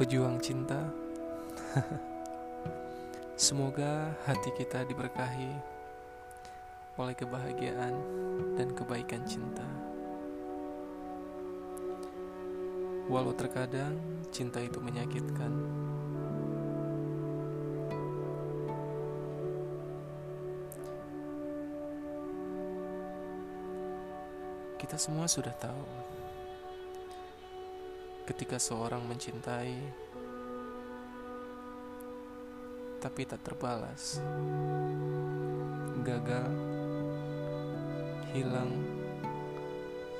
Pejuang cinta, semoga hati kita diberkahi oleh kebahagiaan dan kebaikan cinta. Walau terkadang cinta itu menyakitkan, kita semua sudah tahu ketika seorang mencintai tapi tak terbalas, gagal, hilang,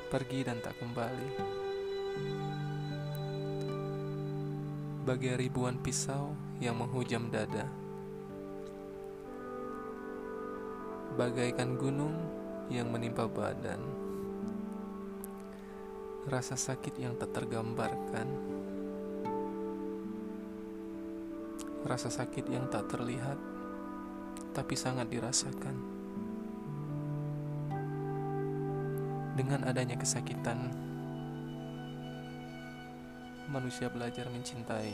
pergi, dan tak kembali. Bagai ribuan pisau yang menghujam dada, bagaikan gunung yang menimpa badan rasa sakit yang tak tergambarkan, rasa sakit yang tak terlihat tapi sangat dirasakan. Dengan adanya kesakitan, manusia belajar mencintai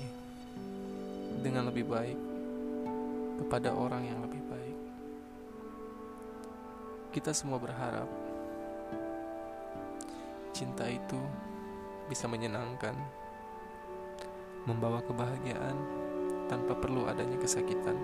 dengan lebih baik kepada orang yang lebih baik. Kita semua berharap cinta itu bisa menyenangkan, membawa kebahagiaan tanpa perlu adanya kesakitan.